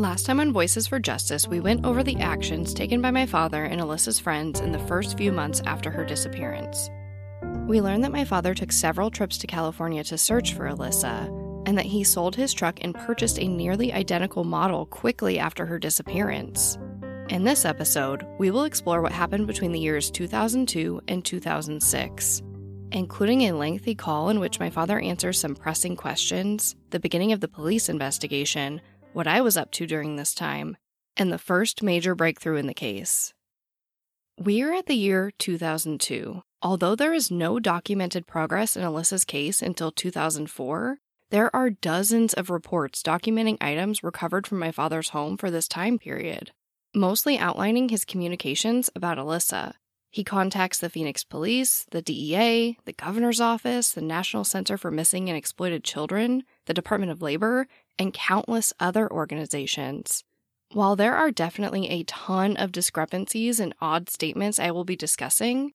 Last time on Voices for Justice, we went over the actions taken by my father and Alyssa's friends in the first few months after her disappearance. We learned that my father took several trips to California to search for Alyssa, and that he sold his truck and purchased a nearly identical model quickly after her disappearance. In this episode, we will explore what happened between the years 2002 and 2006, including a lengthy call in which my father answers some pressing questions, the beginning of the police investigation, what I was up to during this time, and the first major breakthrough in the case. We are at the year 2002. Although there is no documented progress in Alyssa's case until 2004, there are dozens of reports documenting items recovered from my father's home for this time period, mostly outlining his communications about Alyssa. He contacts the Phoenix Police, the DEA, the Governor's Office, the National Center for Missing and Exploited Children, the Department of Labor, and countless other organizations. While there are definitely a ton of discrepancies and odd statements I will be discussing,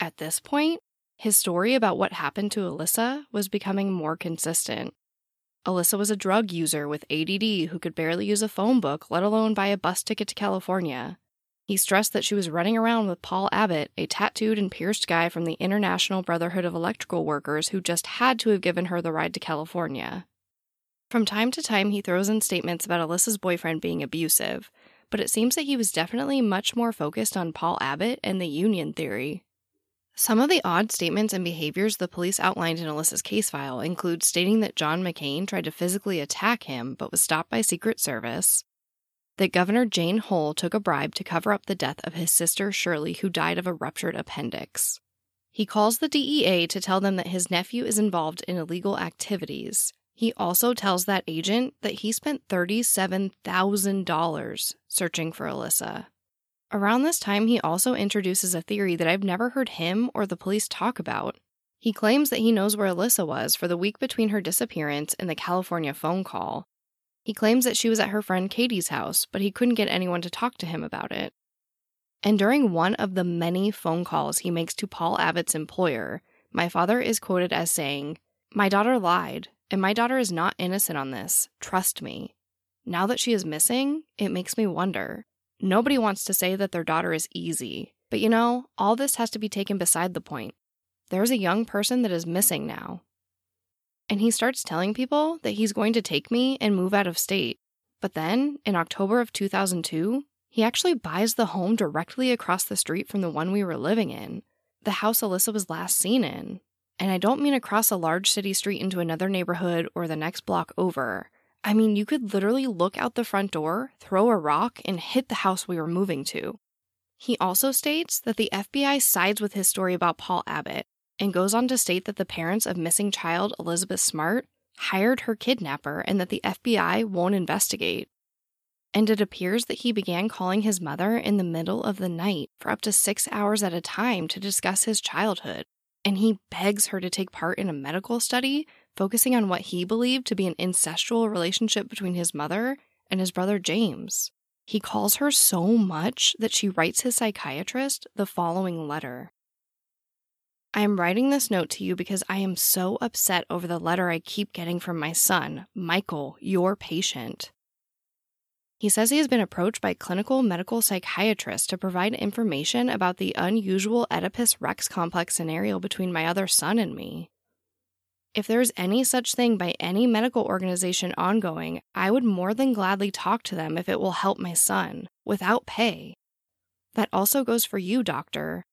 at this point, his story about what happened to Alyssa was becoming more consistent. Alyssa was a drug user with ADD who could barely use a phone book, let alone buy a bus ticket to California. He stressed that she was running around with Paul Abbott, a tattooed and pierced guy from the International Brotherhood of Electrical Workers who just had to have given her the ride to California. From time to time, he throws in statements about Alyssa's boyfriend being abusive, but it seems that he was definitely much more focused on Paul Abbott and the union theory. Some of the odd statements and behaviors the police outlined in Alyssa's case file include stating that John McCain tried to physically attack him but was stopped by Secret Service, that Governor Jane Hull took a bribe to cover up the death of his sister Shirley, who died of a ruptured appendix. He calls the DEA to tell them that his nephew is involved in illegal activities, he also tells that agent that he spent $37,000 searching for Alyssa. Around this time, he also introduces a theory that I've never heard him or the police talk about. He claims that he knows where Alyssa was for the week between her disappearance and the California phone call. He claims that she was at her friend Katie's house, but he couldn't get anyone to talk to him about it. And during one of the many phone calls he makes to Paul Abbott's employer, my father is quoted as saying, My daughter lied. And my daughter is not innocent on this. Trust me. Now that she is missing, it makes me wonder. Nobody wants to say that their daughter is easy. But you know, all this has to be taken beside the point. There's a young person that is missing now. And he starts telling people that he's going to take me and move out of state. But then, in October of 2002, he actually buys the home directly across the street from the one we were living in, the house Alyssa was last seen in. And I don't mean across a large city street into another neighborhood or the next block over. I mean, you could literally look out the front door, throw a rock, and hit the house we were moving to. He also states that the FBI sides with his story about Paul Abbott and goes on to state that the parents of missing child Elizabeth Smart hired her kidnapper and that the FBI won't investigate. And it appears that he began calling his mother in the middle of the night for up to six hours at a time to discuss his childhood and he begs her to take part in a medical study focusing on what he believed to be an incestual relationship between his mother and his brother James. He calls her so much that she writes his psychiatrist the following letter I am writing this note to you because I am so upset over the letter I keep getting from my son, Michael, your patient. He says he has been approached by clinical medical psychiatrists to provide information about the unusual Oedipus Rex complex scenario between my other son and me. If there is any such thing by any medical organization ongoing, I would more than gladly talk to them if it will help my son, without pay. That also goes for you, doctor.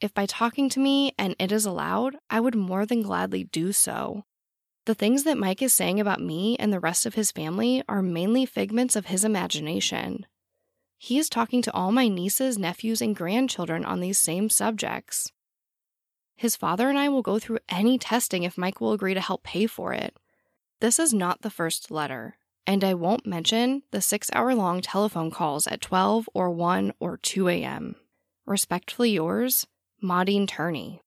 If by talking to me and it is allowed, I would more than gladly do so. The things that Mike is saying about me and the rest of his family are mainly figments of his imagination. He is talking to all my nieces, nephews, and grandchildren on these same subjects. His father and I will go through any testing if Mike will agree to help pay for it. This is not the first letter. And I won't mention the six hour long telephone calls at 12 or 1 or 2 a.m. Respectfully yours, Maudine Turney.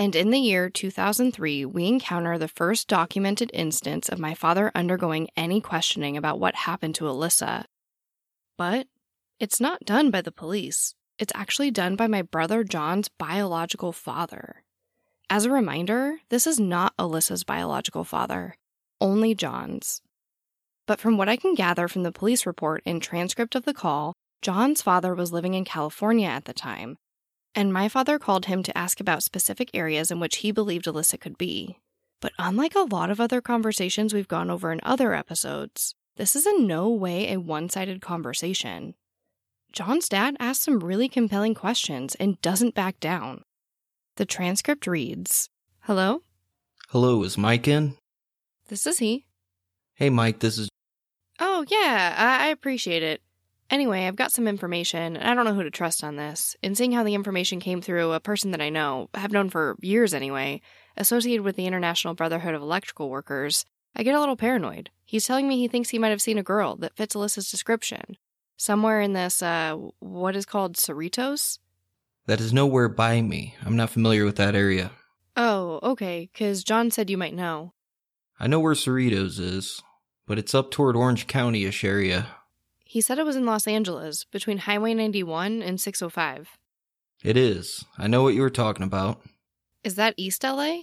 And in the year 2003, we encounter the first documented instance of my father undergoing any questioning about what happened to Alyssa. But it's not done by the police, it's actually done by my brother John's biological father. As a reminder, this is not Alyssa's biological father, only John's. But from what I can gather from the police report and transcript of the call, John's father was living in California at the time, and my father called him to ask about specific areas in which he believed Alyssa could be. But unlike a lot of other conversations we've gone over in other episodes, this is in no way a one sided conversation. John's dad asks some really compelling questions and doesn't back down. The transcript reads Hello? Hello, is Mike in? This is he. Hey, Mike, this is. Oh, yeah, I, I appreciate it. Anyway, I've got some information, and I don't know who to trust on this. In seeing how the information came through a person that I know, have known for years anyway, associated with the International Brotherhood of Electrical Workers, I get a little paranoid. He's telling me he thinks he might have seen a girl that fits Alyssa's description. Somewhere in this, uh, what is called Cerritos? That is nowhere by me. I'm not familiar with that area. Oh, okay, because John said you might know. I know where Cerritos is, but it's up toward Orange County ish area. He said it was in Los Angeles, between Highway 91 and 605. It is. I know what you were talking about. Is that East LA?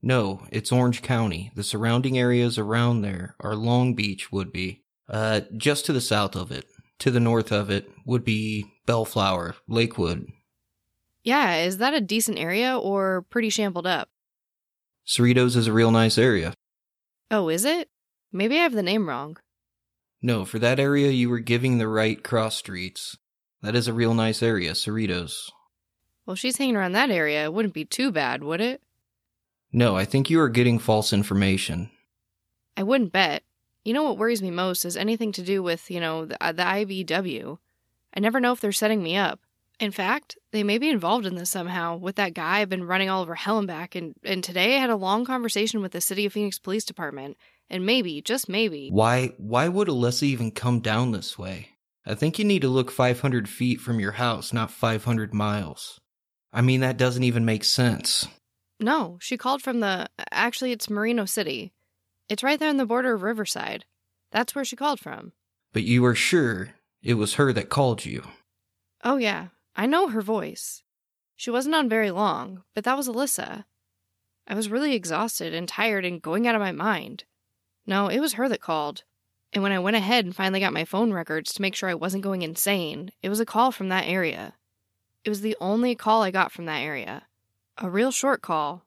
No, it's Orange County. The surrounding areas around there are Long Beach would be. Uh, just to the south of it. To the north of it would be Bellflower, Lakewood, Yeah, is that a decent area or pretty shambled up? Cerritos is a real nice area. Oh, is it? Maybe I have the name wrong. No, for that area you were giving the right cross streets. That is a real nice area, Cerritos. Well, she's hanging around that area, it wouldn't be too bad, would it? No, I think you are getting false information. I wouldn't bet. You know what worries me most is anything to do with, you know, the, uh, the IBW. I never know if they're setting me up. In fact, they may be involved in this somehow with that guy I've been running all over hell and back. And, and today I had a long conversation with the City of Phoenix Police Department. And maybe, just maybe, Why why would Alyssa even come down this way? I think you need to look 500 feet from your house, not 500 miles. I mean, that doesn't even make sense. no, she called from the. Actually, it's Moreno City. It's right there on the border of Riverside. That's where she called from. But you are sure it was her that called you. Oh, yeah, I know her voice. She wasn't on very long, but that was Alyssa. I was really exhausted and tired and going out of my mind. No, it was her that called. And when I went ahead and finally got my phone records to make sure I wasn't going insane, it was a call from that area. It was the only call I got from that area. A real short call.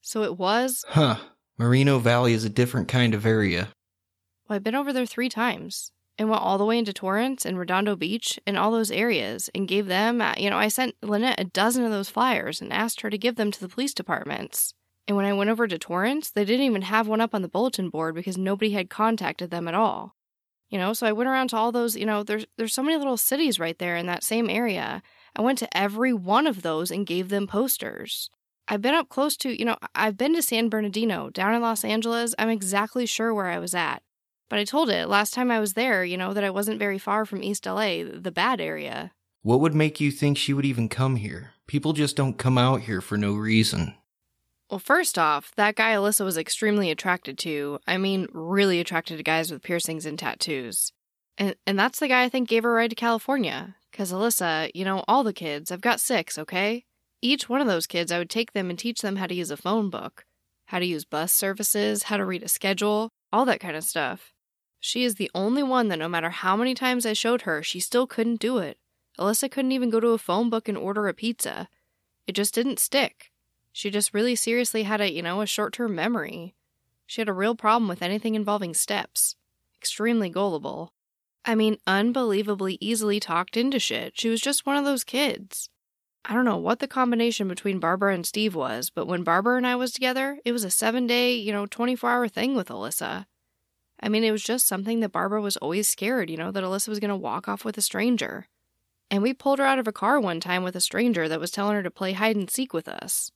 So it was. Huh. Moreno Valley is a different kind of area. Well, I've been over there three times and went all the way into Torrance and Redondo Beach and all those areas and gave them, uh, you know, I sent Lynette a dozen of those flyers and asked her to give them to the police departments. And when I went over to Torrance, they didn't even have one up on the bulletin board because nobody had contacted them at all. You know, so I went around to all those, you know, there's there's so many little cities right there in that same area. I went to every one of those and gave them posters. I've been up close to, you know, I've been to San Bernardino, down in Los Angeles. I'm exactly sure where I was at. But I told it last time I was there, you know, that I wasn't very far from East LA, the bad area. What would make you think she would even come here? People just don't come out here for no reason. Well, first off, that guy Alyssa was extremely attracted to. I mean, really attracted to guys with piercings and tattoos. And, and that's the guy I think gave her a ride to California. Because Alyssa, you know, all the kids, I've got six, okay? Each one of those kids, I would take them and teach them how to use a phone book, how to use bus services, how to read a schedule, all that kind of stuff. She is the only one that no matter how many times I showed her, she still couldn't do it. Alyssa couldn't even go to a phone book and order a pizza. It just didn't stick. She just really seriously had a, you know, a short term memory. She had a real problem with anything involving steps. Extremely gullible. I mean, unbelievably easily talked into shit. She was just one of those kids. I don't know what the combination between Barbara and Steve was, but when Barbara and I was together, it was a seven day, you know, 24 hour thing with Alyssa. I mean, it was just something that Barbara was always scared, you know, that Alyssa was going to walk off with a stranger. And we pulled her out of a car one time with a stranger that was telling her to play hide and seek with us.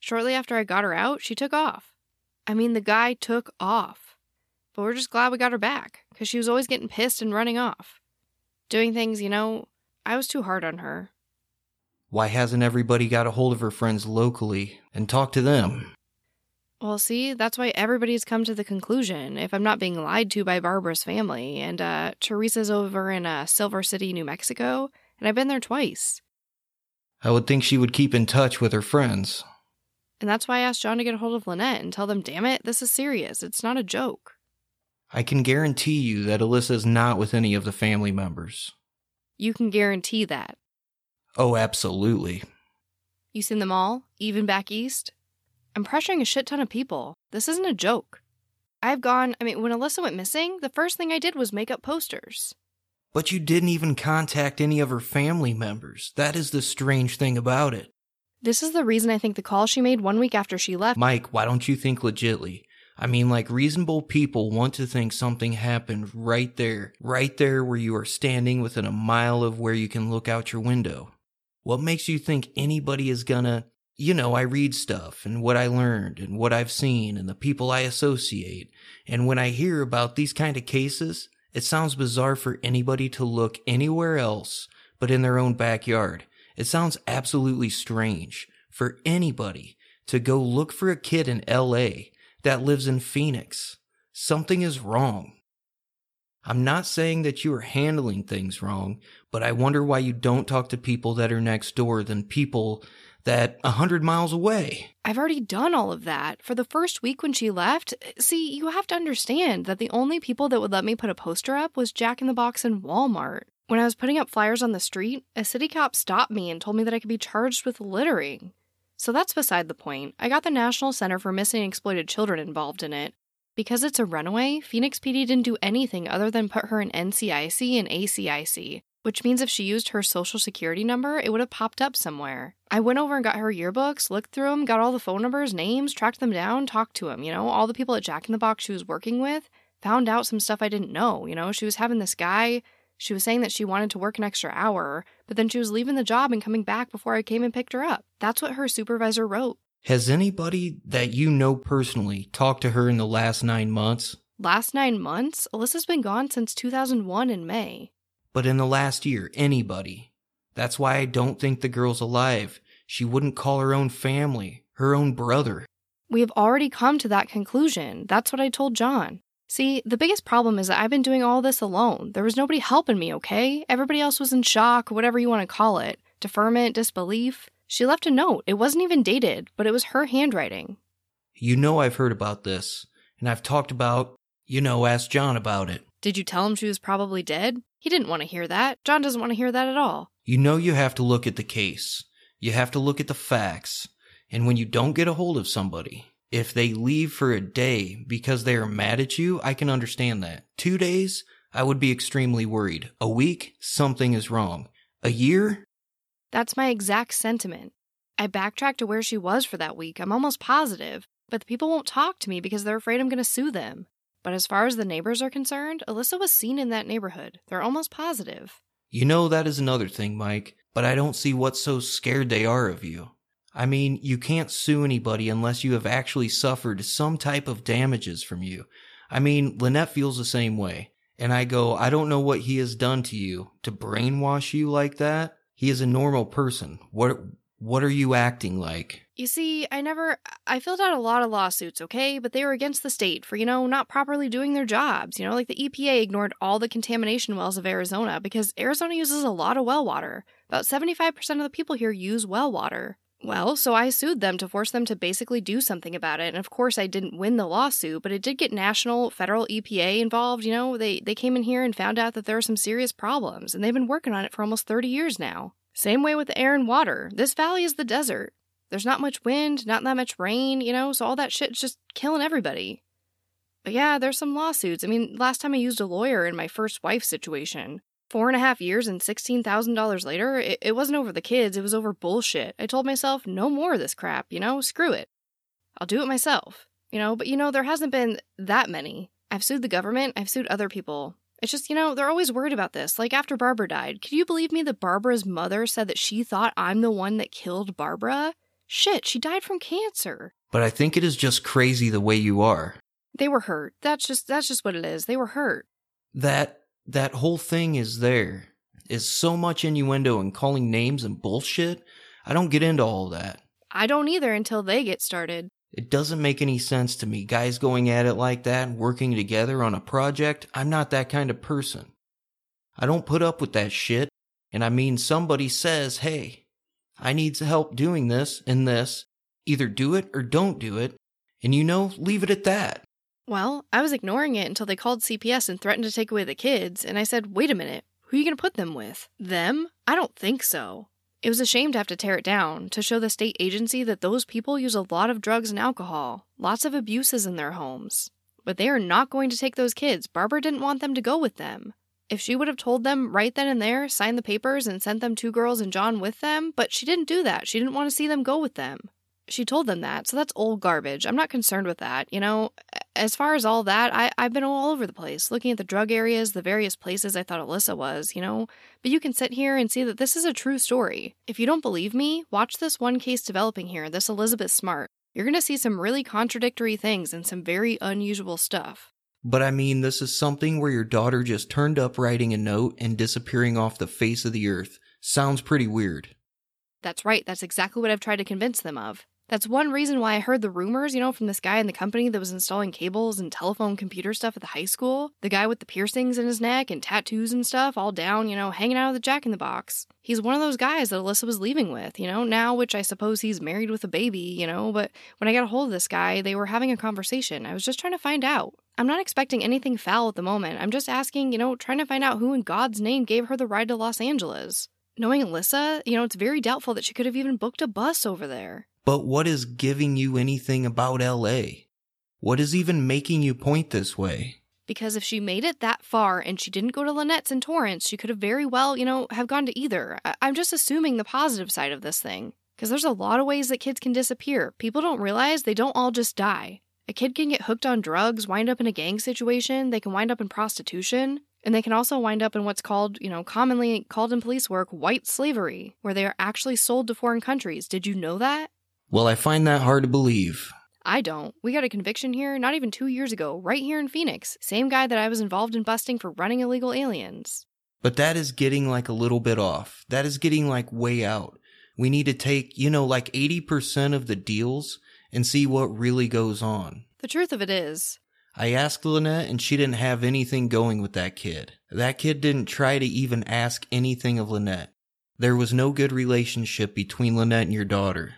Shortly after I got her out, she took off. I mean, the guy took off. But we're just glad we got her back, because she was always getting pissed and running off. Doing things, you know, I was too hard on her. Why hasn't everybody got a hold of her friends locally and talked to them? Well, see, that's why everybody's come to the conclusion, if I'm not being lied to by Barbara's family, and uh, Teresa's over in uh, Silver City, New Mexico, and I've been there twice. I would think she would keep in touch with her friends. And that's why I asked John to get a hold of Lynette and tell them, damn it, this is serious. It's not a joke. I can guarantee you that Alyssa's not with any of the family members. You can guarantee that. Oh, absolutely. You seen them all, even back east? I'm pressuring a shit ton of people. This isn't a joke. I've gone, I mean, when Alyssa went missing, the first thing I did was make up posters. But you didn't even contact any of her family members. That is the strange thing about it. This is the reason I think the call she made one week after she left. Mike, why don't you think legitly? I mean, like, reasonable people want to think something happened right there, right there where you are standing within a mile of where you can look out your window. What makes you think anybody is gonna, you know, I read stuff and what I learned and what I've seen and the people I associate. And when I hear about these kind of cases, it sounds bizarre for anybody to look anywhere else but in their own backyard. It sounds absolutely strange for anybody to go look for a kid in LA that lives in Phoenix. Something is wrong. I'm not saying that you are handling things wrong, but I wonder why you don't talk to people that are next door than people that a hundred miles away. I've already done all of that. For the first week when she left, see, you have to understand that the only people that would let me put a poster up was Jack in the Box and Walmart. When I was putting up flyers on the street, a city cop stopped me and told me that I could be charged with littering. So that's beside the point. I got the National Center for Missing and Exploited Children involved in it. Because it's a runaway, Phoenix PD didn't do anything other than put her in NCIC and ACIC, which means if she used her social security number, it would have popped up somewhere. I went over and got her yearbooks, looked through them, got all the phone numbers, names, tracked them down, talked to them, you know, all the people at Jack in the Box she was working with, found out some stuff I didn't know, you know, she was having this guy she was saying that she wanted to work an extra hour, but then she was leaving the job and coming back before I came and picked her up. That's what her supervisor wrote. Has anybody that you know personally talked to her in the last nine months? Last nine months? Alyssa's been gone since 2001 in May. But in the last year, anybody. That's why I don't think the girl's alive. She wouldn't call her own family, her own brother. We have already come to that conclusion. That's what I told John. See, the biggest problem is that I've been doing all this alone. There was nobody helping me, okay? Everybody else was in shock, whatever you want to call it. Deferment, disbelief. She left a note. It wasn't even dated, but it was her handwriting. You know I've heard about this, and I've talked about, you know, asked John about it. Did you tell him she was probably dead? He didn't want to hear that. John doesn't want to hear that at all. You know you have to look at the case. You have to look at the facts. And when you don't get a hold of somebody, if they leave for a day because they are mad at you, I can understand that. Two days, I would be extremely worried. A week, something is wrong. A year? That's my exact sentiment. I backtracked to where she was for that week. I'm almost positive. But the people won't talk to me because they're afraid I'm going to sue them. But as far as the neighbors are concerned, Alyssa was seen in that neighborhood. They're almost positive. You know, that is another thing, Mike, but I don't see what's so scared they are of you. I mean, you can't sue anybody unless you have actually suffered some type of damages from you. I mean, Lynette feels the same way. And I go, I don't know what he has done to you to brainwash you like that. He is a normal person. What what are you acting like? You see, I never I filled out a lot of lawsuits, okay, but they were against the state for, you know, not properly doing their jobs. You know, like the EPA ignored all the contamination wells of Arizona because Arizona uses a lot of well water. About 75% of the people here use well water. Well, so I sued them to force them to basically do something about it. And of course, I didn't win the lawsuit, but it did get national, federal EPA involved. You know, they, they came in here and found out that there are some serious problems, and they've been working on it for almost 30 years now. Same way with the air and water. This valley is the desert. There's not much wind, not that much rain, you know, so all that shit's just killing everybody. But yeah, there's some lawsuits. I mean, last time I used a lawyer in my first wife situation. Four and a half years and $16,000 later, it, it wasn't over the kids, it was over bullshit. I told myself, no more of this crap, you know, screw it. I'll do it myself, you know, but you know, there hasn't been that many. I've sued the government, I've sued other people. It's just, you know, they're always worried about this. Like after Barbara died, could you believe me that Barbara's mother said that she thought I'm the one that killed Barbara? Shit, she died from cancer. But I think it is just crazy the way you are. They were hurt. That's just that's just what it is. They were hurt. That that whole thing is there. Is so much innuendo and calling names and bullshit. I don't get into all that. I don't either until they get started. It doesn't make any sense to me. Guys going at it like that and working together on a project, I'm not that kind of person. I don't put up with that shit. And I mean, somebody says, hey, I need help doing this and this. Either do it or don't do it. And you know, leave it at that. Well, I was ignoring it until they called CPS and threatened to take away the kids, and I said, wait a minute, who are you going to put them with? Them? I don't think so. It was a shame to have to tear it down, to show the state agency that those people use a lot of drugs and alcohol, lots of abuses in their homes. But they are not going to take those kids. Barbara didn't want them to go with them. If she would have told them right then and there, signed the papers, and sent them two girls and John with them, but she didn't do that. She didn't want to see them go with them. She told them that, so that's old garbage. I'm not concerned with that. You know, as far as all that, I, I've been all over the place, looking at the drug areas, the various places I thought Alyssa was, you know. But you can sit here and see that this is a true story. If you don't believe me, watch this one case developing here, this Elizabeth Smart. You're going to see some really contradictory things and some very unusual stuff. But I mean, this is something where your daughter just turned up writing a note and disappearing off the face of the earth. Sounds pretty weird. That's right, that's exactly what I've tried to convince them of. That's one reason why I heard the rumors, you know, from this guy in the company that was installing cables and telephone computer stuff at the high school. The guy with the piercings in his neck and tattoos and stuff, all down, you know, hanging out of the jack in the box. He's one of those guys that Alyssa was leaving with, you know, now, which I suppose he's married with a baby, you know, but when I got a hold of this guy, they were having a conversation. I was just trying to find out. I'm not expecting anything foul at the moment. I'm just asking, you know, trying to find out who in God's name gave her the ride to Los Angeles. Knowing Alyssa, you know, it's very doubtful that she could have even booked a bus over there. But what is giving you anything about LA? What is even making you point this way? Because if she made it that far and she didn't go to Lynette's in Torrance, she could have very well, you know, have gone to either. I- I'm just assuming the positive side of this thing. Because there's a lot of ways that kids can disappear. People don't realize they don't all just die. A kid can get hooked on drugs, wind up in a gang situation, they can wind up in prostitution, and they can also wind up in what's called, you know, commonly called in police work, white slavery, where they are actually sold to foreign countries. Did you know that? Well, I find that hard to believe. I don't. We got a conviction here not even two years ago, right here in Phoenix. Same guy that I was involved in busting for running illegal aliens. But that is getting like a little bit off. That is getting like way out. We need to take, you know, like 80% of the deals and see what really goes on. The truth of it is, I asked Lynette and she didn't have anything going with that kid. That kid didn't try to even ask anything of Lynette. There was no good relationship between Lynette and your daughter.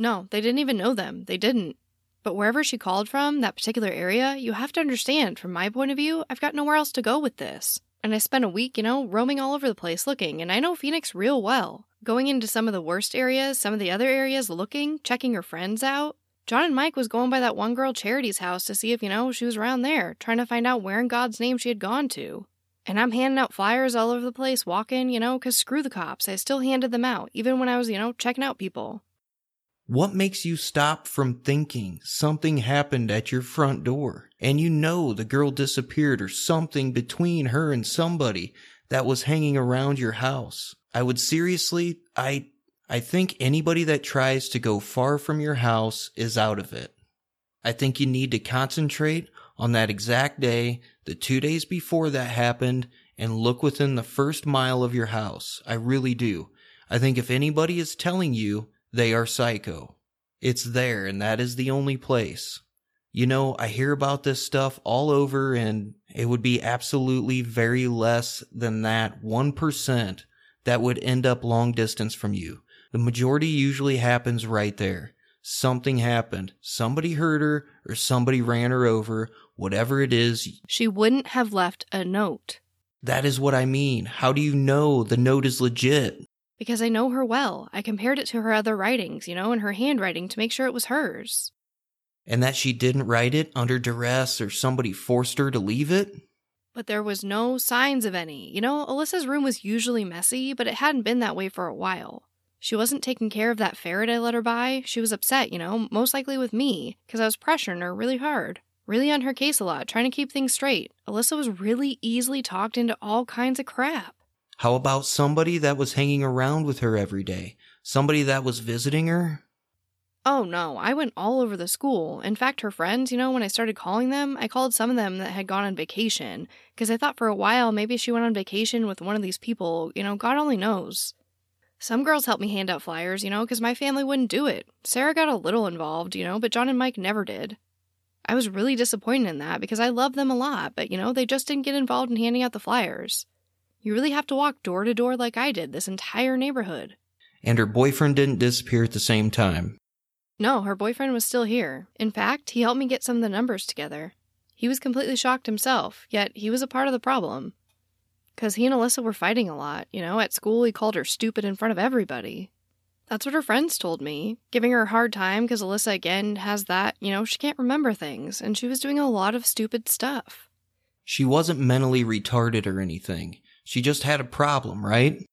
No, they didn't even know them. They didn't. But wherever she called from, that particular area, you have to understand, from my point of view, I've got nowhere else to go with this. And I spent a week, you know, roaming all over the place looking, and I know Phoenix real well. Going into some of the worst areas, some of the other areas looking, checking her friends out. John and Mike was going by that one girl Charity's house to see if, you know, she was around there, trying to find out where in God's name she had gone to. And I'm handing out flyers all over the place, walking, you know, 'cause screw the cops. I still handed them out, even when I was, you know, checking out people. What makes you stop from thinking something happened at your front door and you know the girl disappeared or something between her and somebody that was hanging around your house? I would seriously, I, I think anybody that tries to go far from your house is out of it. I think you need to concentrate on that exact day, the two days before that happened, and look within the first mile of your house. I really do. I think if anybody is telling you they are psycho, it's there, and that is the only place. You know, I hear about this stuff all over, and it would be absolutely very less than that 1% that would end up long distance from you. The majority usually happens right there. Something happened. Somebody hurt her, or somebody ran her over. Whatever it is, She wouldn't have left a note. that is what I mean. How do you know the note is legit? Because I know her well. I compared it to her other writings, you know, and her handwriting to make sure it was hers. And that she didn't write it under duress or somebody forced her to leave it? But there was no signs of any. You know, Alyssa's room was usually messy, but it hadn't been that way for a while. She wasn't taking care of that ferret I let her buy. She was upset, you know, most likely with me, because I was pressuring her really hard. Really on her case a lot, trying to keep things straight. Alyssa was really easily talked into all kinds of crap. How about somebody that was hanging around with her every day? Somebody that was visiting her? Oh no, I went all over the school. In fact, her friends, you know, when I started calling them, I called some of them that had gone on vacation because I thought for a while maybe she went on vacation with one of these people, you know, God only knows. Some girls helped me hand out flyers, you know, because my family wouldn't do it. Sarah got a little involved, you know, but John and Mike never did. I was really disappointed in that because I love them a lot, but you know, they just didn't get involved in handing out the flyers. You really have to walk door to door like I did this entire neighborhood. And her boyfriend didn't disappear at the same time. No, her boyfriend was still here. In fact, he helped me get some of the numbers together. He was completely shocked himself, yet he was a part of the problem. Because he and Alyssa were fighting a lot. You know, at school he called her stupid in front of everybody. That's what her friends told me, giving her a hard time because Alyssa again has that, you know, she can't remember things, and she was doing a lot of stupid stuff. She wasn't mentally retarded or anything. She just had a problem, right?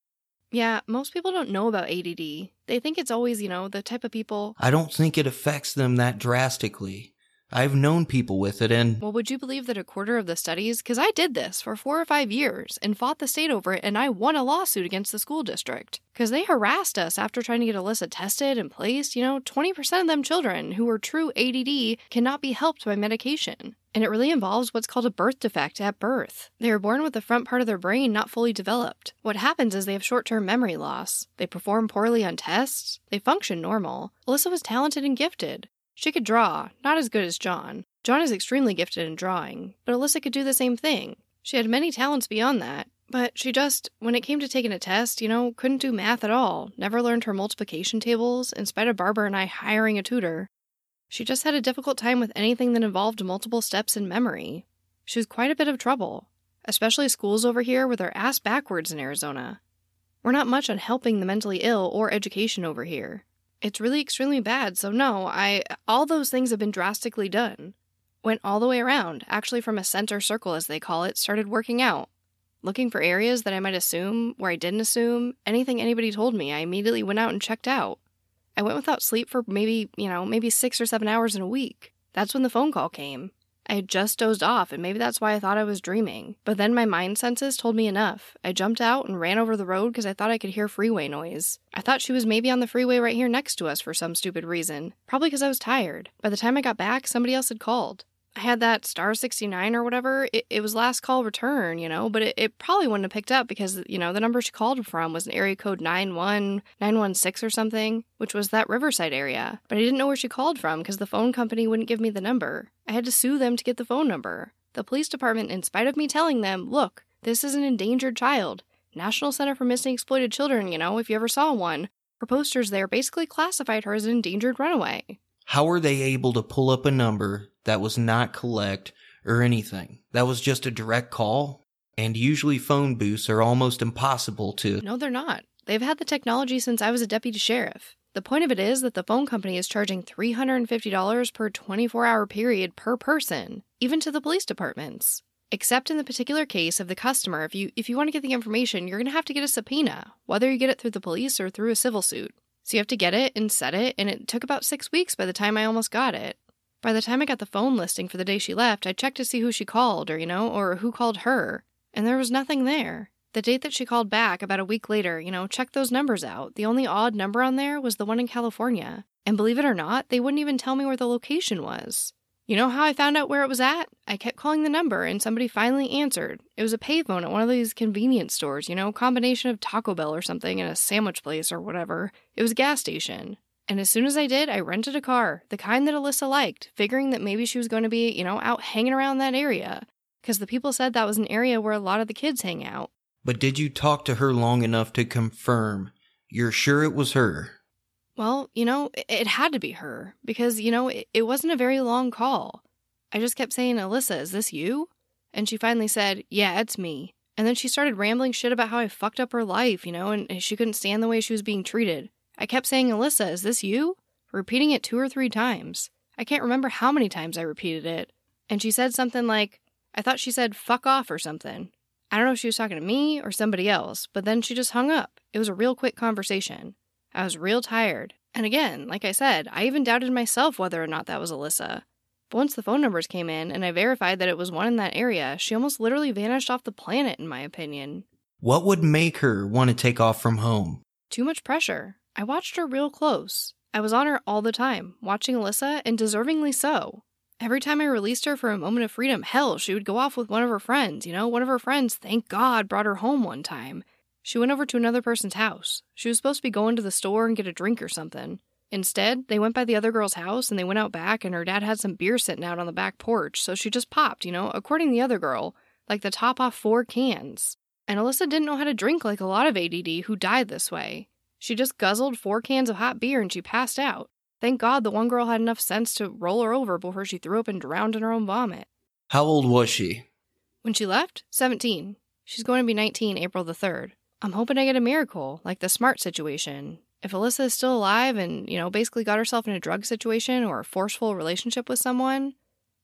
Yeah, most people don't know about ADD. They think it's always, you know, the type of people. I don't think it affects them that drastically. I've known people with it and. Well, would you believe that a quarter of the studies, because I did this for four or five years and fought the state over it, and I won a lawsuit against the school district because they harassed us after trying to get Alyssa tested and placed. You know, 20% of them children who are true ADD cannot be helped by medication. And it really involves what's called a birth defect at birth. They are born with the front part of their brain not fully developed. What happens is they have short term memory loss. They perform poorly on tests. They function normal. Alyssa was talented and gifted. She could draw, not as good as John. John is extremely gifted in drawing, but Alyssa could do the same thing. She had many talents beyond that, but she just, when it came to taking a test, you know, couldn't do math at all, never learned her multiplication tables, in spite of Barbara and I hiring a tutor. She just had a difficult time with anything that involved multiple steps in memory. She was quite a bit of trouble, especially schools over here where they're ass backwards in Arizona. We're not much on helping the mentally ill or education over here. It's really extremely bad. So no, I all those things have been drastically done. Went all the way around, actually from a center circle as they call it, started working out. Looking for areas that I might assume where I didn't assume, anything anybody told me, I immediately went out and checked out. I went without sleep for maybe, you know, maybe 6 or 7 hours in a week. That's when the phone call came. I had just dozed off, and maybe that's why I thought I was dreaming. But then my mind senses told me enough. I jumped out and ran over the road because I thought I could hear freeway noise. I thought she was maybe on the freeway right here next to us for some stupid reason. Probably because I was tired. By the time I got back, somebody else had called. I had that star 69 or whatever. It, it was last call return, you know, but it, it probably wouldn't have picked up because, you know, the number she called from was an area code 91916 or something, which was that Riverside area. But I didn't know where she called from because the phone company wouldn't give me the number. I had to sue them to get the phone number. The police department, in spite of me telling them, look, this is an endangered child. National Center for Missing Exploited Children, you know, if you ever saw one, her posters there basically classified her as an endangered runaway. How were they able to pull up a number that was not collect or anything? That was just a direct call? And usually phone booths are almost impossible to. No, they're not. They've had the technology since I was a deputy sheriff. The point of it is that the phone company is charging $350 per 24 hour period per person, even to the police departments. Except in the particular case of the customer, if you if you want to get the information, you're going to have to get a subpoena, whether you get it through the police or through a civil suit. So you have to get it and set it, and it took about six weeks by the time I almost got it. By the time I got the phone listing for the day she left, I checked to see who she called, or, you know, or who called her, and there was nothing there. The date that she called back, about a week later, you know, check those numbers out. The only odd number on there was the one in California. And believe it or not, they wouldn't even tell me where the location was. You know how I found out where it was at? I kept calling the number and somebody finally answered. It was a payphone at one of these convenience stores, you know, combination of Taco Bell or something and a sandwich place or whatever. It was a gas station. And as soon as I did, I rented a car, the kind that Alyssa liked, figuring that maybe she was going to be, you know, out hanging around that area. Because the people said that was an area where a lot of the kids hang out. But did you talk to her long enough to confirm you're sure it was her? Well, you know, it had to be her because, you know, it, wasn't a very long call. I just kept saying, Alyssa, is this you? And she finally said, Yeah, it's me. And then she started rambling shit about how I fucked up her life, you know, and she couldn't stand the way she was being treated. I kept saying, Alyssa, is this you? Repeating it two or three times. I can't remember how many times I repeated it. And she said something like, I thought she said fuck off or something. I don't know if she was talking to me or somebody else, but then she just hung up. It was a real quick conversation. I was real tired. And again, like I said, I even doubted myself whether or not that was Alyssa. But once the phone numbers came in and I verified that it was one in that area, she almost literally vanished off the planet, in my opinion. What would make her want to take off from home? Too much pressure. I watched her real close. I was on her all the time, watching Alyssa, and deservingly so. Every time I released her for a moment of freedom, hell, she would go off with one of her friends. You know, one of her friends, thank God, brought her home one time. She went over to another person's house. She was supposed to be going to the store and get a drink or something. Instead, they went by the other girl's house and they went out back, and her dad had some beer sitting out on the back porch, so she just popped, you know, according to the other girl, like the top off four cans. And Alyssa didn't know how to drink like a lot of ADD who died this way. She just guzzled four cans of hot beer and she passed out. Thank God the one girl had enough sense to roll her over before she threw up and drowned in her own vomit. How old was she? When she left, 17. She's going to be 19 April the 3rd. I'm hoping I get a miracle, like the smart situation. If Alyssa is still alive and, you know, basically got herself in a drug situation or a forceful relationship with someone.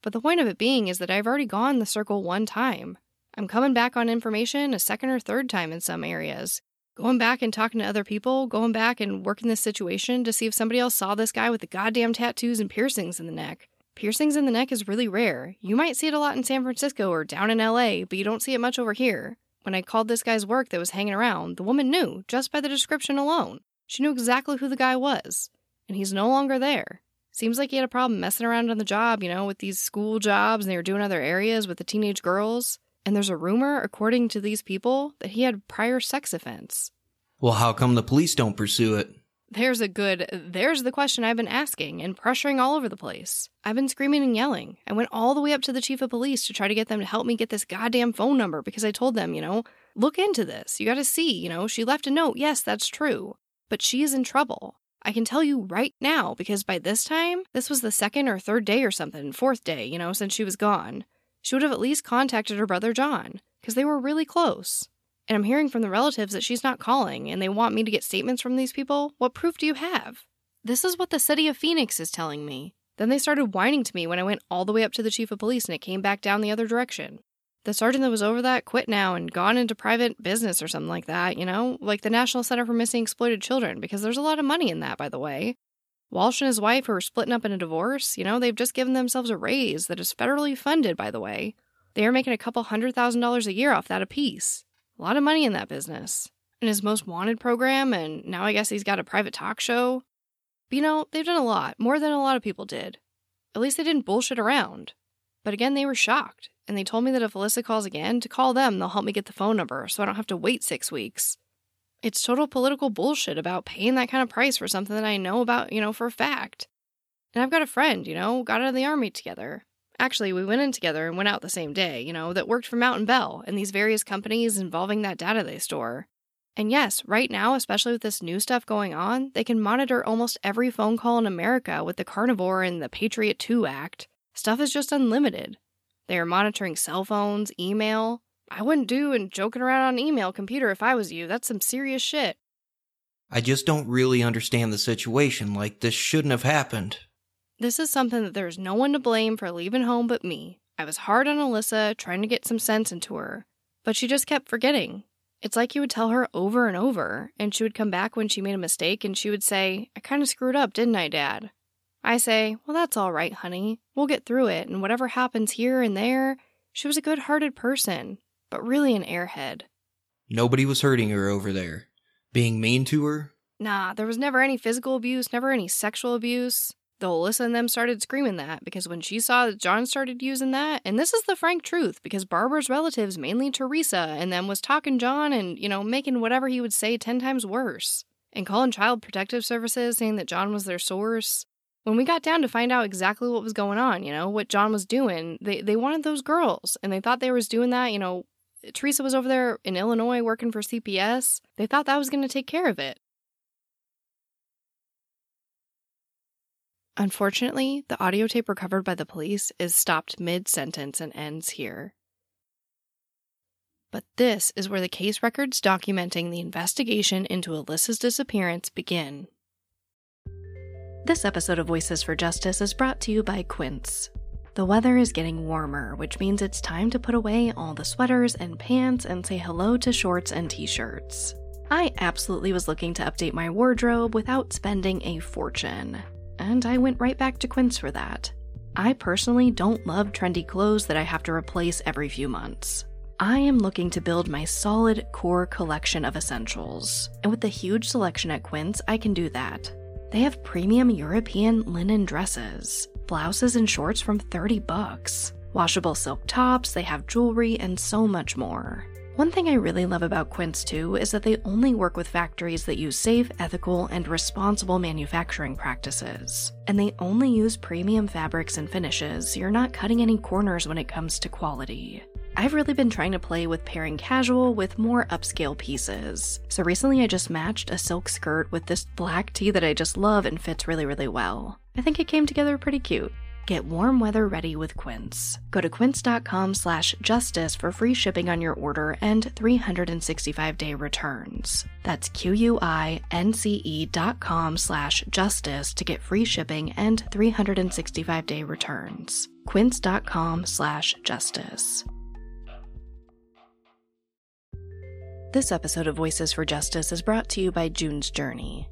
But the point of it being is that I've already gone the circle one time. I'm coming back on information a second or third time in some areas. Going back and talking to other people, going back and working this situation to see if somebody else saw this guy with the goddamn tattoos and piercings in the neck. Piercings in the neck is really rare. You might see it a lot in San Francisco or down in LA, but you don't see it much over here. When I called this guy's work that was hanging around, the woman knew, just by the description alone. She knew exactly who the guy was. And he's no longer there. Seems like he had a problem messing around on the job, you know, with these school jobs and they were doing other areas with the teenage girls. And there's a rumor, according to these people, that he had prior sex offense. Well, how come the police don't pursue it? There's a good, there's the question I've been asking and pressuring all over the place. I've been screaming and yelling. I went all the way up to the chief of police to try to get them to help me get this goddamn phone number because I told them, you know, look into this. You gotta see, you know, she left a note. Yes, that's true. But she is in trouble. I can tell you right now because by this time, this was the second or third day or something, fourth day, you know, since she was gone. She would have at least contacted her brother John because they were really close. And I'm hearing from the relatives that she's not calling and they want me to get statements from these people. What proof do you have? This is what the city of Phoenix is telling me. Then they started whining to me when I went all the way up to the chief of police and it came back down the other direction. The sergeant that was over that quit now and gone into private business or something like that, you know, like the National Center for Missing Exploited Children, because there's a lot of money in that, by the way. Walsh and his wife, who are splitting up in a divorce, you know, they've just given themselves a raise that is federally funded, by the way. They are making a couple hundred thousand dollars a year off that apiece. A lot of money in that business. In his most wanted program, and now I guess he's got a private talk show. But you know, they've done a lot, more than a lot of people did. At least they didn't bullshit around. But again, they were shocked, and they told me that if Alyssa calls again, to call them, they'll help me get the phone number so I don't have to wait six weeks. It's total political bullshit about paying that kind of price for something that I know about, you know, for a fact. And I've got a friend, you know, got out of the army together. Actually, we went in together and went out the same day, you know, that worked for Mountain Bell and these various companies involving that data they store. And yes, right now, especially with this new stuff going on, they can monitor almost every phone call in America with the Carnivore and the Patriot 2 Act. Stuff is just unlimited. They are monitoring cell phones, email. I wouldn't do and joking around on email computer if I was you. That's some serious shit. I just don't really understand the situation. Like, this shouldn't have happened. This is something that there's no one to blame for leaving home but me. I was hard on Alyssa, trying to get some sense into her, but she just kept forgetting. It's like you would tell her over and over, and she would come back when she made a mistake and she would say, I kind of screwed up, didn't I, Dad? I say, Well, that's all right, honey. We'll get through it, and whatever happens here and there, she was a good hearted person, but really an airhead. Nobody was hurting her over there. Being mean to her? Nah, there was never any physical abuse, never any sexual abuse. Though Alyssa and them started screaming that because when she saw that John started using that, and this is the frank truth, because Barbara's relatives, mainly Teresa, and them was talking John and, you know, making whatever he would say 10 times worse. And calling Child Protective Services saying that John was their source. When we got down to find out exactly what was going on, you know, what John was doing, they, they wanted those girls and they thought they was doing that, you know, Teresa was over there in Illinois working for CPS. They thought that was going to take care of it. Unfortunately, the audio tape recovered by the police is stopped mid sentence and ends here. But this is where the case records documenting the investigation into Alyssa's disappearance begin. This episode of Voices for Justice is brought to you by Quince. The weather is getting warmer, which means it's time to put away all the sweaters and pants and say hello to shorts and t shirts. I absolutely was looking to update my wardrobe without spending a fortune and I went right back to Quince for that. I personally don't love trendy clothes that I have to replace every few months. I am looking to build my solid core collection of essentials, and with the huge selection at Quince, I can do that. They have premium European linen dresses, blouses and shorts from 30 bucks, washable silk tops, they have jewelry, and so much more. One thing I really love about Quince too is that they only work with factories that use safe, ethical, and responsible manufacturing practices. And they only use premium fabrics and finishes, so you're not cutting any corners when it comes to quality. I've really been trying to play with pairing casual with more upscale pieces. So recently I just matched a silk skirt with this black tee that I just love and fits really, really well. I think it came together pretty cute. Get warm weather ready with Quince. Go to quince.com slash justice for free shipping on your order and 365-day returns. That's q-u-i-n-c-e dot com slash justice to get free shipping and 365-day returns. quince.com slash justice. This episode of Voices for Justice is brought to you by June's Journey.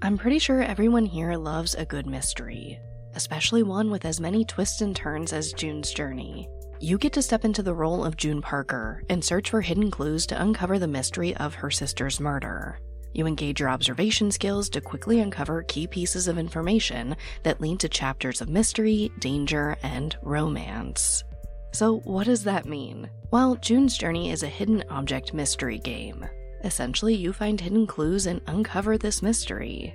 I'm pretty sure everyone here loves a good mystery especially one with as many twists and turns as June's journey. You get to step into the role of June Parker and search for hidden clues to uncover the mystery of her sister's murder. You engage your observation skills to quickly uncover key pieces of information that lead to chapters of mystery, danger, and romance. So, what does that mean? Well, June's Journey is a hidden object mystery game. Essentially, you find hidden clues and uncover this mystery.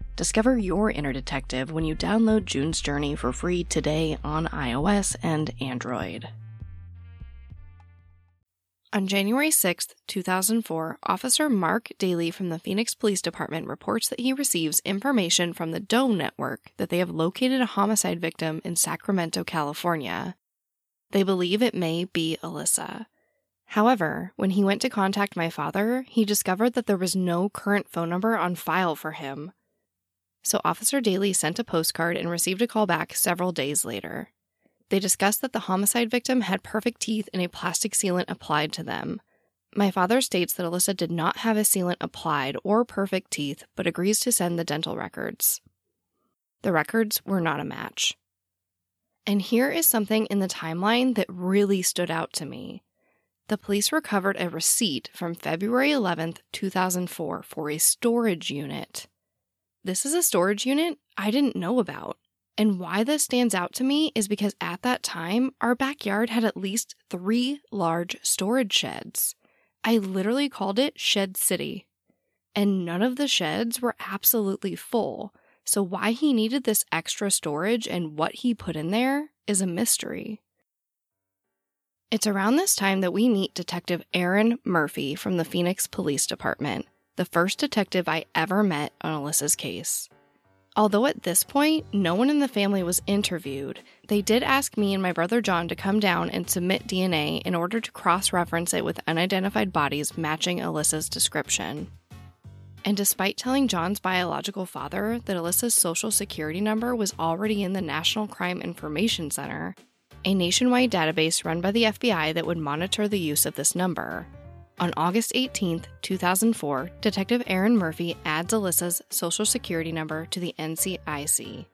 Discover your inner detective when you download June's Journey for free today on iOS and Android. On January 6, 2004, Officer Mark Daly from the Phoenix Police Department reports that he receives information from the Doe Network that they have located a homicide victim in Sacramento, California. They believe it may be Alyssa. However, when he went to contact my father, he discovered that there was no current phone number on file for him, so Officer Daly sent a postcard and received a call back several days later. They discussed that the homicide victim had perfect teeth and a plastic sealant applied to them. My father states that Alyssa did not have a sealant applied or perfect teeth, but agrees to send the dental records. The records were not a match. And here is something in the timeline that really stood out to me. The police recovered a receipt from February 11th, 2004 for a storage unit this is a storage unit I didn't know about. And why this stands out to me is because at that time, our backyard had at least three large storage sheds. I literally called it Shed City. And none of the sheds were absolutely full. So, why he needed this extra storage and what he put in there is a mystery. It's around this time that we meet Detective Erin Murphy from the Phoenix Police Department the first detective I ever met on Alyssa's case. Although at this point, no one in the family was interviewed, they did ask me and my brother John to come down and submit DNA in order to cross reference it with unidentified bodies matching Alyssa's description. And despite telling John's biological father that Alyssa's social security number was already in the National Crime Information Center, a nationwide database run by the FBI that would monitor the use of this number, on August 18, 2004, Detective Erin Murphy adds Alyssa's social security number to the NCIC.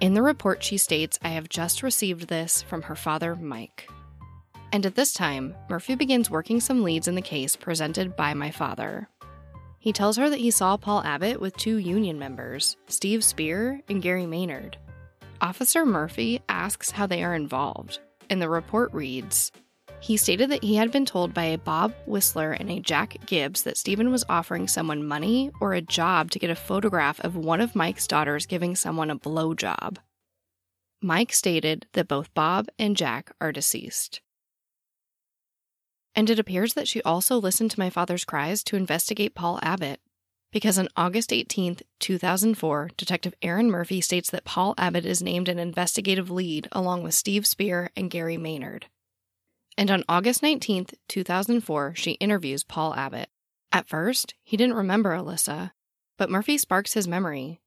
In the report, she states, I have just received this from her father, Mike. And at this time, Murphy begins working some leads in the case presented by my father. He tells her that he saw Paul Abbott with two union members, Steve Spear and Gary Maynard. Officer Murphy asks how they are involved, and the report reads he stated that he had been told by a Bob Whistler and a Jack Gibbs that Stephen was offering someone money or a job to get a photograph of one of Mike's daughters giving someone a blowjob. Mike stated that both Bob and Jack are deceased. And it appears that she also listened to my father's cries to investigate Paul Abbott. Because on August 18, 2004, Detective Erin Murphy states that Paul Abbott is named an investigative lead along with Steve Spear and Gary Maynard. And on August 19th, 2004, she interviews Paul Abbott. At first, he didn't remember Alyssa, but Murphy sparks his memory.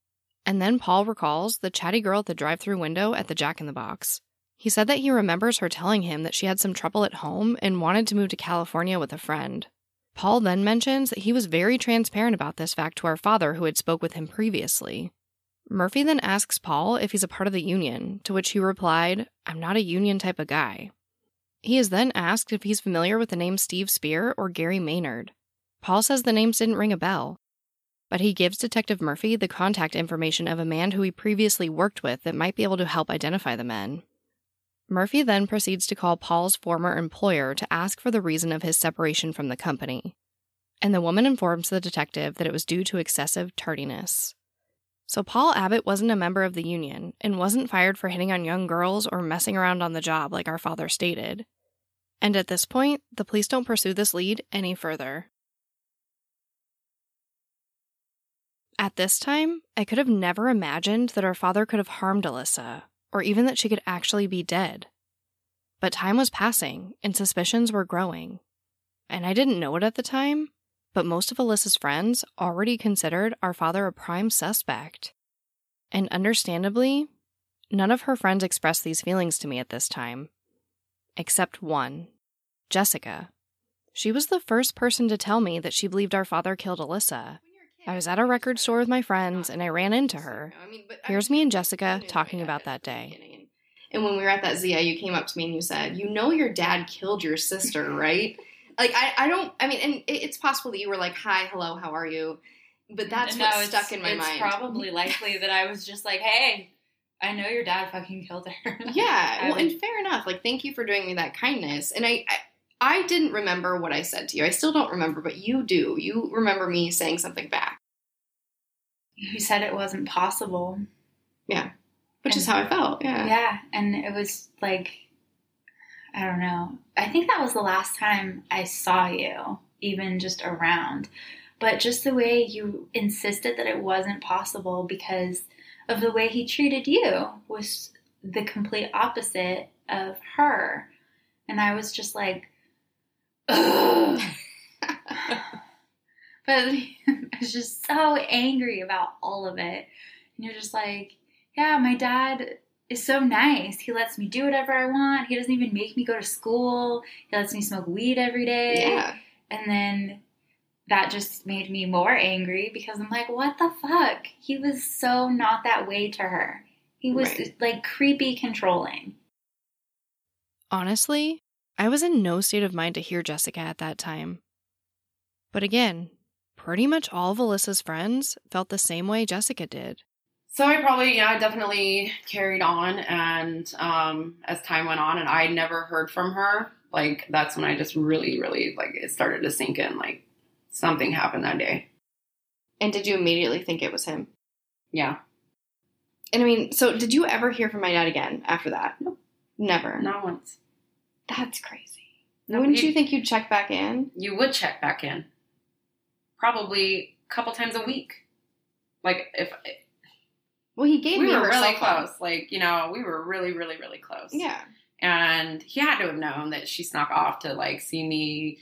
And then Paul recalls the chatty girl at the drive through window at the Jack in the Box. He said that he remembers her telling him that she had some trouble at home and wanted to move to California with a friend. Paul then mentions that he was very transparent about this fact to our father who had spoke with him previously. Murphy then asks Paul if he's a part of the union, to which he replied, I'm not a union type of guy. He is then asked if he's familiar with the name Steve Spear or Gary Maynard. Paul says the names didn't ring a bell, but he gives Detective Murphy the contact information of a man who he previously worked with that might be able to help identify the men. Murphy then proceeds to call Paul's former employer to ask for the reason of his separation from the company. And the woman informs the detective that it was due to excessive tardiness. So, Paul Abbott wasn't a member of the union and wasn't fired for hitting on young girls or messing around on the job like our father stated. And at this point, the police don't pursue this lead any further. At this time, I could have never imagined that our father could have harmed Alyssa, or even that she could actually be dead. But time was passing, and suspicions were growing. And I didn't know it at the time, but most of Alyssa's friends already considered our father a prime suspect. And understandably, none of her friends expressed these feelings to me at this time. Except one Jessica. She was the first person to tell me that she believed our father killed Alyssa. I was at a record store with my friends and I ran into her. Here's me and Jessica talking about that day. And when we were at that Zia, you came up to me and you said, You know, your dad killed your sister, right? Like, I, I don't, I mean, and it's possible that you were like, Hi, hello, how are you? But that's no, what's stuck in my mind. it's probably likely that I was just like, hey, I know your dad fucking killed her. Yeah, well, and fair enough. Like, thank you for doing me that kindness. And I, I, I didn't remember what I said to you. I still don't remember, but you do. You remember me saying something back, you said it wasn't possible. Yeah. Which is how I felt. Yeah. Yeah, and it was like, I don't know. I think that was the last time I saw you, even just around. But just the way you insisted that it wasn't possible because of the way he treated you was the complete opposite of her. And I was just like, ugh. but I was just so angry about all of it. And you're just like, yeah, my dad is so nice. He lets me do whatever I want. He doesn't even make me go to school. He lets me smoke weed every day. Yeah. And then that just made me more angry because I'm like, what the fuck? He was so not that way to her. He was Right. like creepy controlling. Honestly, I was in no state of mind to hear Jessica at that time. But again, pretty much all of Alyssa's friends felt the same way Jessica did. So I probably, yeah, I definitely carried on, and um, as time went on, and I never heard from her. Like that's when I just really, really like it started to sink in. Like something happened that day. And did you immediately think it was him? Yeah, And I mean, so did you ever hear from my dad again after that? Nope. Never. not once. That's crazy. No, Wouldn't you- you think you'd check back in? You would check back in, probably a couple times a week. Like if Well, he gave we me were really cell phone. close, like you know, we were really, really, really close. Yeah. and he had to have known that she snuck off to like see me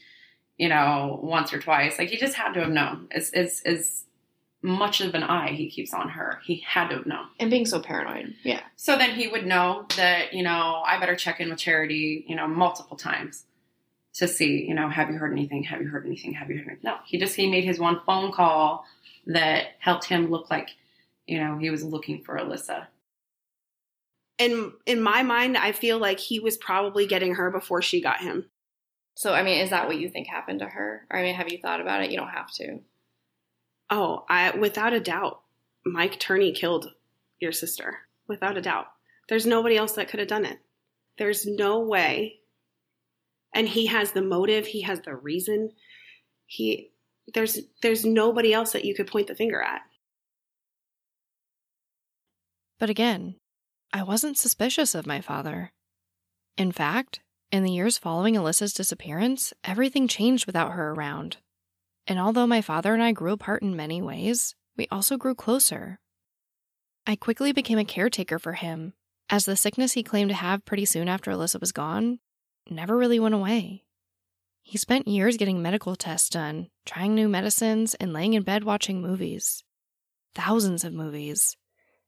you know once or twice like he just had to have known it's it's as much of an eye he keeps on her he had to have known And being so paranoid. Yeah. so then he would know that you know i better check in with charity you know multiple times to see you know have you heard anything have you heard anything have you heard anything no he just he made his one phone call that helped him look like you know he was looking for alyssa And in my mind, I feel like he was probably getting her before she got him. So, I mean, is that what you think happened to her? Or, I mean, have you thought about it? You don't have to. Oh, I without a doubt, Mike Turney killed your sister. Without a doubt. There's nobody else that could have done it. There's no way. And he has the motive, he has the reason. He there's there's nobody else that you could point the finger at. But again, I wasn't suspicious of my father. In fact, in the years following Alyssa's disappearance, everything changed without her around. And although my father and I grew apart in many ways, we also grew closer. I quickly became a caretaker for him, as the sickness he claimed to have pretty soon after Alyssa was gone never really went away. He spent years getting medical tests done, trying new medicines, and laying in bed watching movies. Thousands of movies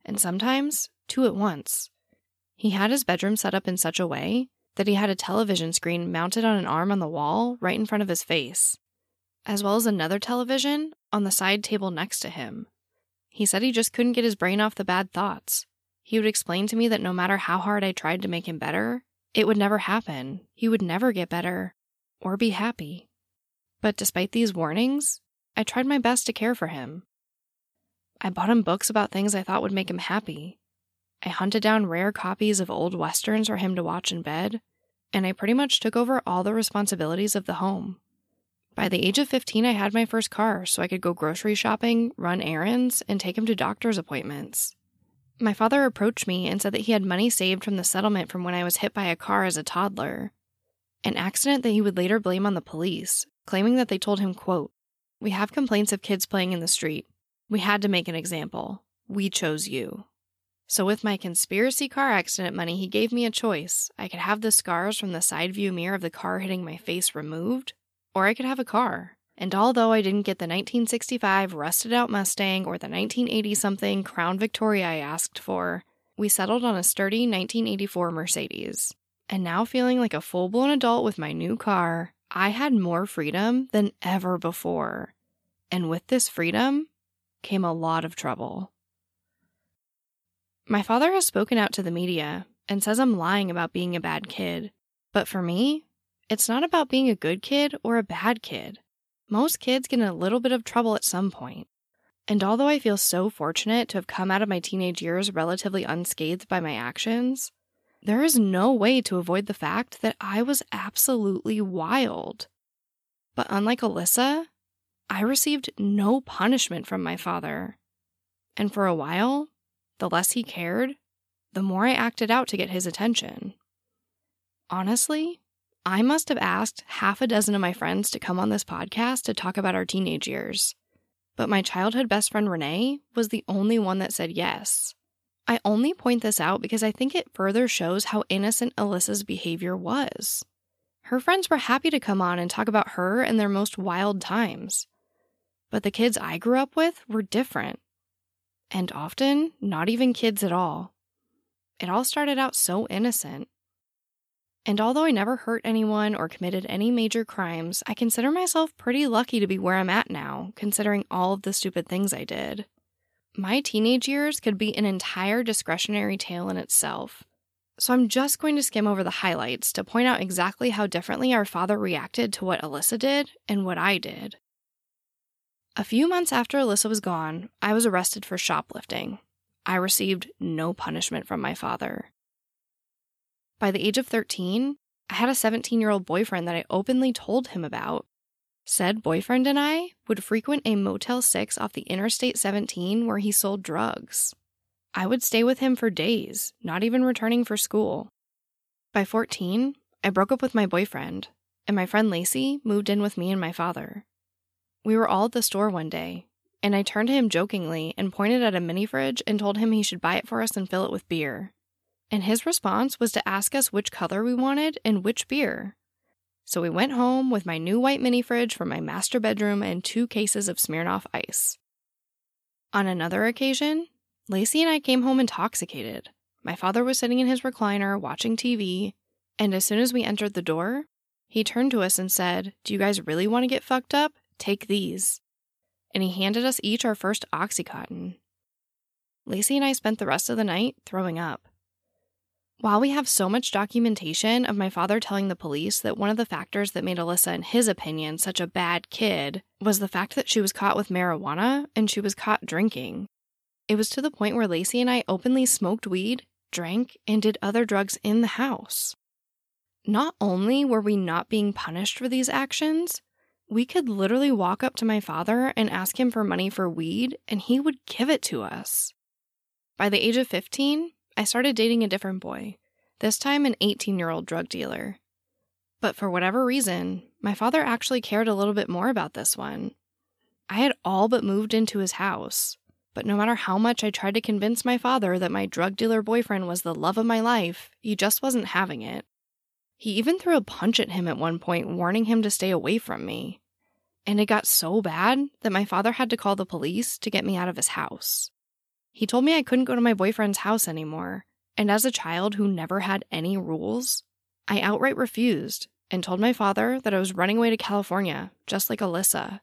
and sometimes two at once. He had his bedroom set up in such a way that he had a television screen mounted on an arm on the wall right in front of his face, as well as another television on the side table next to him. He said he just couldn't get his brain off the bad thoughts. He would explain to me that no matter how hard I tried to make him better, it would never happen. He would never get better or be happy. But despite these warnings, I tried my best to care for him. I bought him books about things I thought would make him happy. I hunted down rare copies of old westerns for him to watch in bed, and I pretty much took over all the responsibilities of the home. By the age of 15, I had my first car so I could go grocery shopping, run errands, and take him to doctor's appointments. My father approached me and said that he had money saved from the settlement from when I was hit by a car as a toddler, an accident that he would later blame on the police, claiming that they told him, quote, "We have complaints of kids playing in the street. We had to make an example. We chose you." So with my conspiracy car accident money, he gave me a choice. I could have the scars from the side view mirror of the car hitting my face removed, or I could have a car. And although I didn't get the 1965 rusted out Mustang or the 1980 something Crown Victoria I asked for, we settled on a sturdy 1984 Mercedes. And now, feeling like a full blown adult with my new car, I had more freedom than ever before. And with this freedom came a lot of trouble. My father has spoken out to the media and says I'm lying about being a bad kid. But for me, it's not about being a good kid or a bad kid. Most kids get in a little bit of trouble at some point. And although I feel so fortunate to have come out of my teenage years relatively unscathed by my actions, there is no way to avoid the fact that I was absolutely wild. But unlike Alyssa, I received no punishment from my father. And for a while, the less he cared, the more I acted out to get his attention. Honestly, I must have asked half a dozen of my friends to come on this podcast to talk about our teenage years. But my childhood best friend Renee was the only one that said yes. I only point this out because I think it further shows how innocent Alyssa's behavior was. Her friends were happy to come on and talk about her and their most wild times. But the kids I grew up with were different and often not even kids at all. It all started out so innocent. And although I never hurt anyone or committed any major crimes, I consider myself pretty lucky to be where I'm at now, considering all of the stupid things I did. My teenage years could be an entire discretionary tale in itself. So I'm just going to skim over the highlights to point out exactly how differently our father reacted to what Alyssa did and what I did. A few months after Alyssa was gone, I was arrested for shoplifting. I received no punishment from my father. By the age of 13, I had a 17 year old boyfriend that I openly told him about. Said boyfriend and I would frequent a Motel 6 off the Interstate 17 where he sold drugs. I would stay with him for days, not even returning for school. By 14, I broke up with my boyfriend, and my friend Lacey moved in with me and my father. We were all at the store one day, and I turned to him jokingly and pointed at a mini fridge and told him he should buy it for us and fill it with beer. And his response was to ask us which color we wanted and which beer. So we went home with my new white mini fridge from my master bedroom and two cases of Smirnoff ice. On another occasion, Lacey and I came home intoxicated. My father was sitting in his recliner watching TV, and as soon as we entered the door, he turned to us and said, Do you guys really want to get fucked up? Take these. And he handed us each our first Oxycontin. Lacey and I spent the rest of the night throwing up. While we have so much documentation of my father telling the police that one of the factors that made Alyssa, in his opinion, such a bad kid was the fact that she was caught with marijuana and she was caught drinking. It was to the point where Lacey and I openly smoked weed, drank, and did other drugs in the house. Not only were we not being punished for these actions, we could literally walk up to my father and ask him for money for weed, and he would give it to us. By the age of 15, I started dating a different boy, this time an 18 year old drug dealer. But for whatever reason, my father actually cared a little bit more about this one. I had all but moved into his house, but no matter how much I tried to convince my father that my drug dealer boyfriend was the love of my life, he just wasn't having it. He even threw a punch at him at one point, warning him to stay away from me. And it got so bad that my father had to call the police to get me out of his house. He told me I couldn't go to my boyfriend's house anymore, And as a child who never had any rules, I outright refused and told my father that I was running away to California, just like Alyssa.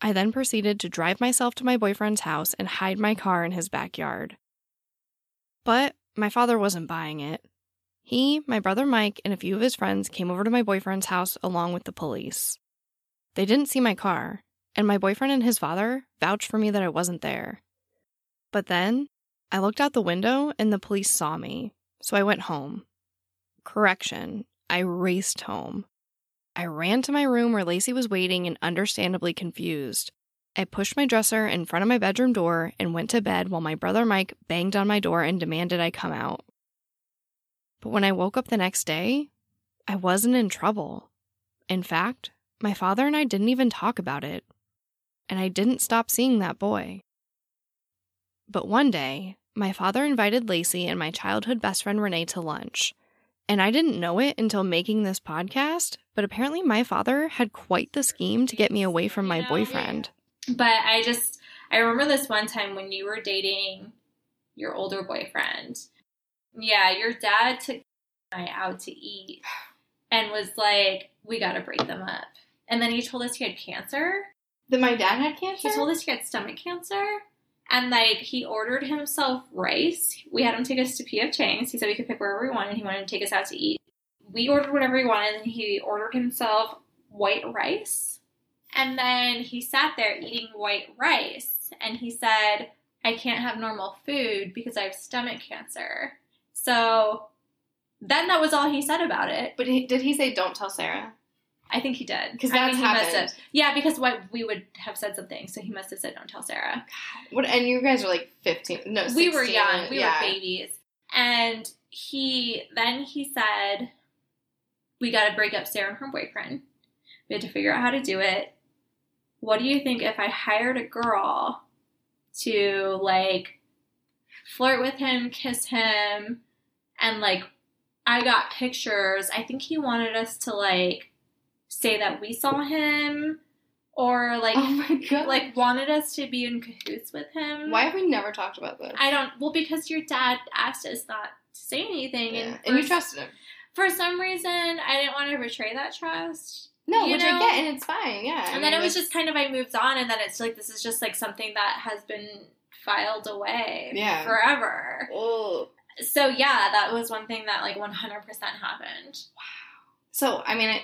I then proceeded to drive myself to my boyfriend's house and hide my car in his backyard. But my father wasn't buying it. He, my brother Mike, and a few of his friends came over to my boyfriend's house along with the police. They didn't see my car, and my boyfriend and his father vouched for me that I wasn't there. But then I looked out the window and the police saw me, so I went home. Correction, I raced home. I ran to my room where Lacey was waiting and understandably confused. I pushed my dresser in front of my bedroom door and went to bed while my brother Mike banged on my door and demanded I come out. But when I woke up the next day, I wasn't in trouble. In fact, my father and I didn't even talk about it. And I didn't stop seeing that boy. But one day, my father invited Lacey and my childhood best friend Renee to lunch. And I didn't know it until making this podcast, but apparently my father had quite the scheme to get me away from my boyfriend. But I just I remember this one time when you were dating your older boyfriend. Yeah, your dad took I out to eat and was like, "We got to break them up." And then he told us he had cancer. That my dad had cancer. He told us he had stomach cancer. And like he ordered himself rice. We had him take us to PF Chang's. He said we could pick wherever we wanted. And he wanted to take us out to eat. We ordered whatever he wanted, and he ordered himself white rice. And then he sat there eating white rice, and he said, "I can't have normal food because I have stomach cancer." So then that was all he said about it. But he, did he say don't tell Sarah? I think he did because that's mean, he must happened. have. Yeah, because what we would have said something, so he must have said, "Don't tell Sarah." What? And you guys were like fifteen. No, 16, we were young we yeah. were babies and he then he said we got to break up sarah and her boyfriend we had to figure out how to do it what do you think if i hired a girl to like flirt with him kiss him and like i got pictures i think he wanted us to like say that we saw him or like Oh my god! like wanted us to be in cahoots with him why have we never talked about this? I don't. Well, because your dad asked us not to say anything, Yeah. and, And you trusted him. For some reason, I didn't want to betray that trust. No, which know? I get, and it's fine. Yeah. I and then it was just kind of I moved on, and then it's like this is just like something that has been filed away Yeah. forever. Ugh. So yeah, that was one thing that like 100% happened. Wow. So I mean, I,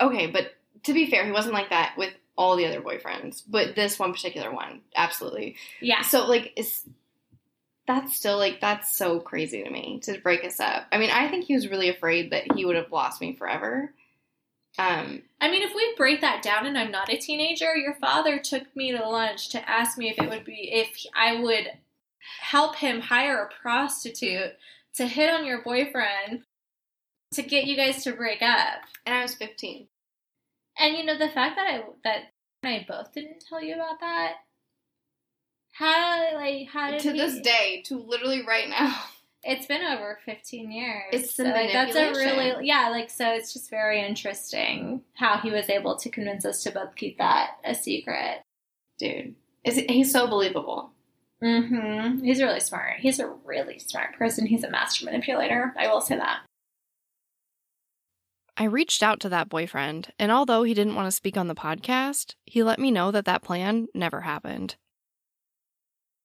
okay, but to be fair, he wasn't like that with all the other boyfriends, but this one particular one, absolutely. Yeah. So like, is that's still like that's so crazy to me to break us up. I mean, I think he was really afraid that he would have lost me forever. Um, I mean, if we break that down and I'm not a teenager, your father took me to lunch to ask me if it would be if I would help him hire a prostitute to hit on your boyfriend to get you guys to break up. and I was fifteen. And you know the fact that I that I both didn't tell you about that. How like how did To we- this day, to literally right now. It's been over 15 years. It's so like, that's a really yeah, like so it's just very interesting how he was able to convince us to both keep that a secret. Dude, is he's so believable. Mm-hmm. He's really smart. He's a really smart person. He's a master manipulator. I will say that. I reached out to that boyfriend, and although he didn't want to speak on the podcast, he let me know that that plan never happened.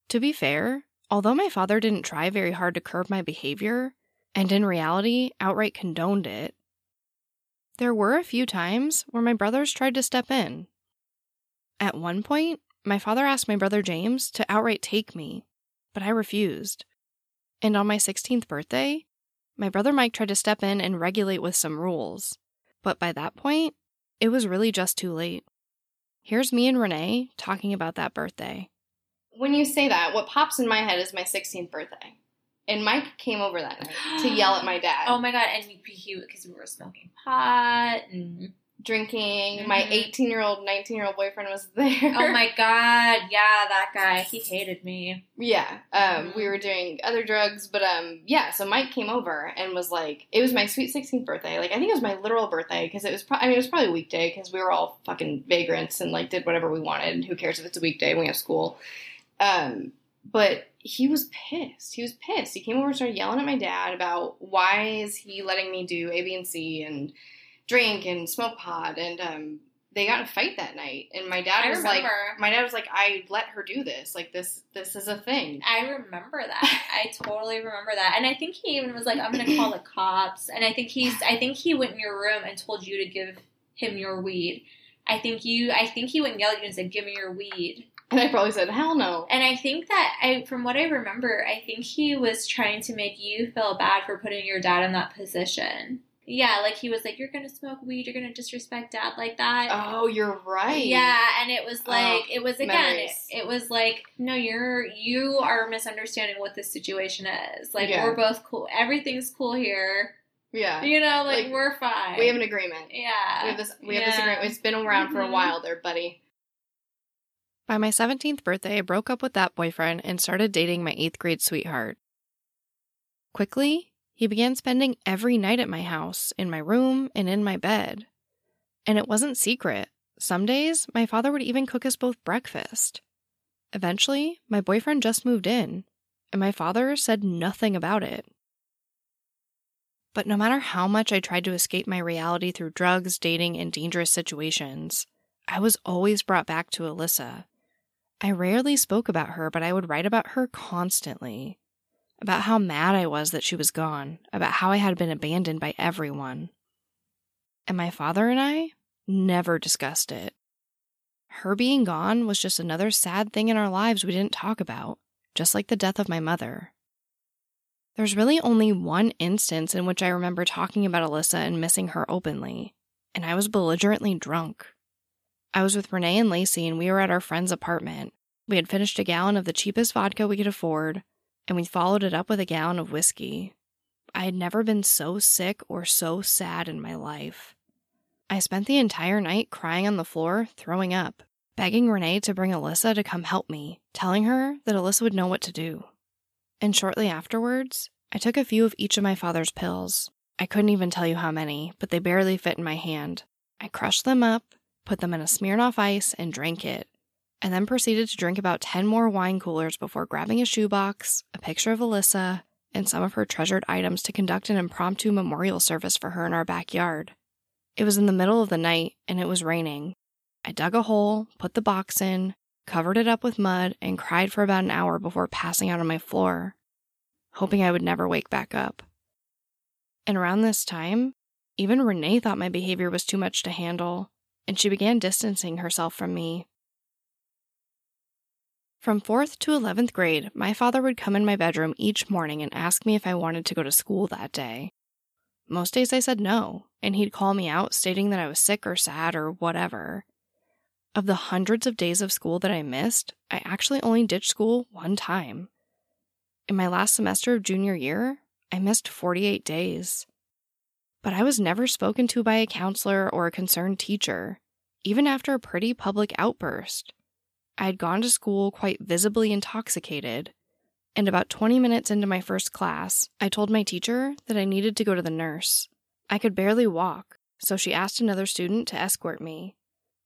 To be fair, although my father didn't try very hard to curb my behavior, and in reality outright condoned it, there were a few times where my brothers tried to step in. At one point, my father asked my brother James to outright take me, but I refused. And on my 16th birthday, my brother Mike tried to step in and regulate with some rules, but by that point, it was really just too late. Here's me and Renee talking about that birthday. When you say that, what pops in my head is my 16th birthday. And Mike came over that night to yell at my dad. Oh my god, and he because we were smoking pot and drinking. My Mhm. 18 year old, 19 year old boyfriend was there. Oh my god, yeah, that guy. He hated me. Yeah, um, Mhm. we were doing other drugs, but um, yeah. So Mike came over and was like, it was my sweet sixteenth birthday. Like I think it was my literal birthday because it was. Pro- I mean, it was probably a weekday because we were all fucking vagrants and like did whatever we wanted. And who cares if it's a weekday when we have school? Um, but he was pissed. He was pissed. He came over and started yelling at my dad about why is he letting me do A, B, and C and drink and smoke pot. And um, they got in a fight that night. And my dad I was like, my dad was like, I let her do this. Like this, this is a thing. I remember that. I totally remember that. And I think he even was like, I'm gonna call the cops. And I think he's I think he went in your room and told you to give him your weed. I think you I think he went and yelled at you and said, Give me your weed. And I probably said, hell no. And I think that I from what I remember, I think he was trying to make you feel bad for putting your dad in that position. Yeah, like he was like, You're gonna smoke weed, you're gonna disrespect dad like that. Oh, you're right. Yeah, and it was like Oh, it was again. It, it was like no, you're you are misunderstanding what this situation is. Like Yeah. we're both cool. Everything's cool here. Yeah. You know, like, Like, we're fine. We have an agreement. yeah. We have this. We have this agreement. It's been around for a Mhm. while, there, buddy. By my 17th birthday, I broke up with that boyfriend and started dating my eighth grade sweetheart. Quickly, he began spending every night at my house, in my room, and in my bed. And it wasn't secret. Some days, my father would even cook us both breakfast. Eventually, my boyfriend just moved in, and my father said nothing about it. But no matter how much I tried to escape my reality through drugs, dating, and dangerous situations, I was always brought back to Alyssa. I rarely spoke about her, but I would write about her constantly. About how mad I was that she was gone, about how I had been abandoned by everyone. And my father and I never discussed it. Her being gone was just another sad thing in our lives we didn't talk about, just like the death of my mother. There's really only one instance in which I remember talking about Alyssa and missing her openly, and I was belligerently drunk. I was with Renee and Lacey, and we were at our friend's apartment. We had finished a gallon of the cheapest vodka we could afford, and we followed it up with a gallon of whiskey. I had never been so sick or so sad in my life. I spent the entire night crying on the floor, throwing up, begging Renee to bring Alyssa to come help me, telling her that Alyssa would know what to do. And shortly afterwards, I took a few of each of my father's pills. I couldn't even tell you how many, but they barely fit in my hand. I crushed them up, put them in a Smirnoff ice, and drank it, and then proceeded to drink about 10 more wine coolers before grabbing a shoebox, a picture of Alyssa, and some of her treasured items to conduct an impromptu memorial service for her in our backyard. It was in the middle of the night, and it was raining. I dug a hole, put the box in, covered it up with mud, and cried for about an hour before passing out on my floor, hoping I would never wake back up. And around this time, even Renee thought my behavior was too much to handle, and she began distancing herself from me. From 4th to 11th grade, my father would come in my bedroom each morning and ask me if I wanted to go to school that day. Most days I said no, and he'd call me out, stating that I was sick or sad or whatever. Of the hundreds of days of school that I missed, I actually only ditched school one time. In my last semester of junior year, I missed 48 days. But I was never spoken to by a counselor or a concerned teacher, even after a pretty public outburst. I had gone to school quite visibly intoxicated, and about 20 minutes into my first class, I told my teacher that I needed to go to the nurse. I could barely walk, so she asked another student to escort me.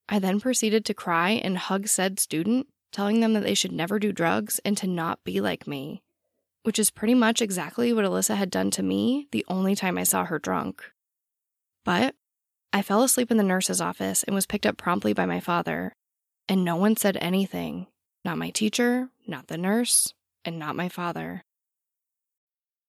I then proceeded to cry and hug said student, telling them that they should never do drugs and to not be like me, which is pretty much exactly what Alyssa had done to me the only time I saw her drunk. But I fell asleep in the nurse's office and was picked up promptly by my father, and no one said anything not my teacher, not the nurse, and not my father.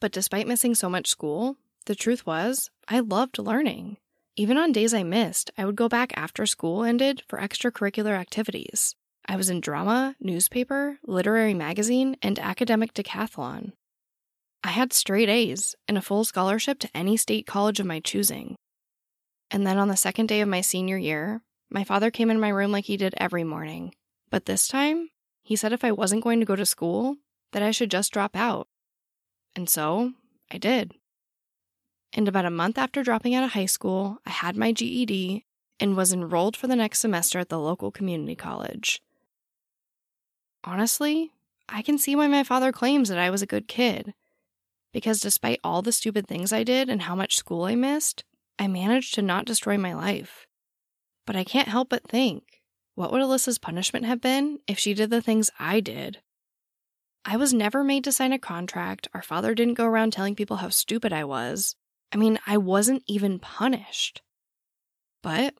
But despite missing so much school, the truth was, I loved learning. Even on days I missed, I would go back after school ended for extracurricular activities. I was in drama, newspaper, literary magazine, and academic decathlon. I had straight A's and a full scholarship to any state college of my choosing. And then on the second day of my senior year, my father came in my room like he did every morning. But this time, He said if I wasn't going to go to school, that I should just drop out. And so I did. And about a month after dropping out of high school, I had my GED and was enrolled for the next semester at the local community college. Honestly, I can see why my father claims that I was a good kid. Because despite all the stupid things I did and how much school I missed, I managed to not destroy my life. But I can't help but think what would Alyssa's punishment have been if she did the things I did? I was never made to sign a contract. Our father didn't go around telling people how stupid I was. I mean, I wasn't even punished. But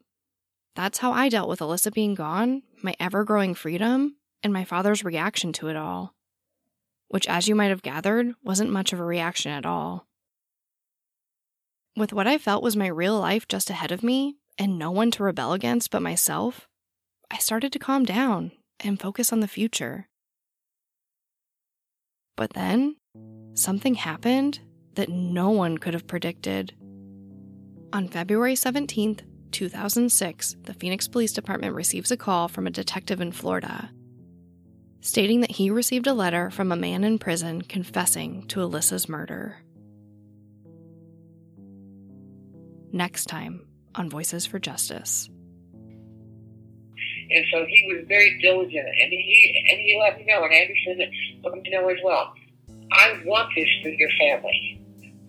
that's how I dealt with Alyssa being gone, my ever growing freedom, and my father's reaction to it all. Which, as you might have gathered, wasn't much of a reaction at all. With what I felt was my real life just ahead of me, and no one to rebel against but myself, I started to calm down and focus on the future. But then, something happened that no one could have predicted. On February 17th, 2006, the Phoenix Police Department receives a call from a detective in Florida stating that he received a letter from a man in prison confessing to Alyssa's murder. Next time on Voices for Justice. And so he was very diligent, and he and he let me know, and Anderson let me know as well. I want this for your family.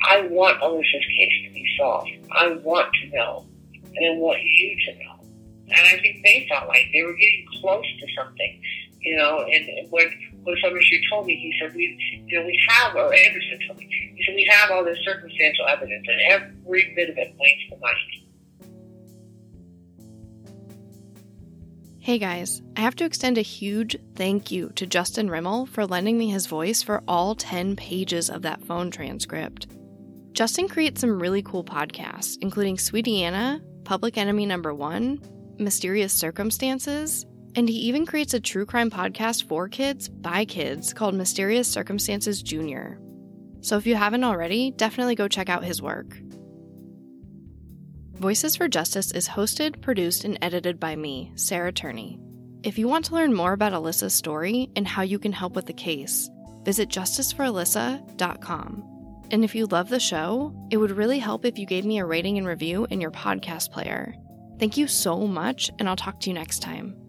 I want Alyssa's case to be solved. I want to know, and I want you to know. And I think they felt like they were getting close to something, you know. And, when when Summershoe told me, he said, "We, you know, we have," or Anderson told me, he said, "We have all this circumstantial evidence, and every bit of it points to Mike." Hey guys, I have to extend a huge thank you to Justin Rimmel for lending me his voice for all 10 pages of that phone transcript. Justin creates some really cool podcasts, including Sweetie Anna, Public Enemy Number One, Mysterious Circumstances, and he even creates a true crime podcast for kids by kids called Mysterious Circumstances Junior. So if you haven't already, definitely go check out his work. Voices for Justice is hosted, produced, and edited by me, Sarah Turney. If you want to learn more about Alyssa's story and how you can help with the case, visit justiceforalyssa.com. And if you love the show, it would really help if you gave me a rating and review in your podcast player. Thank you so much, and I'll talk to you next time.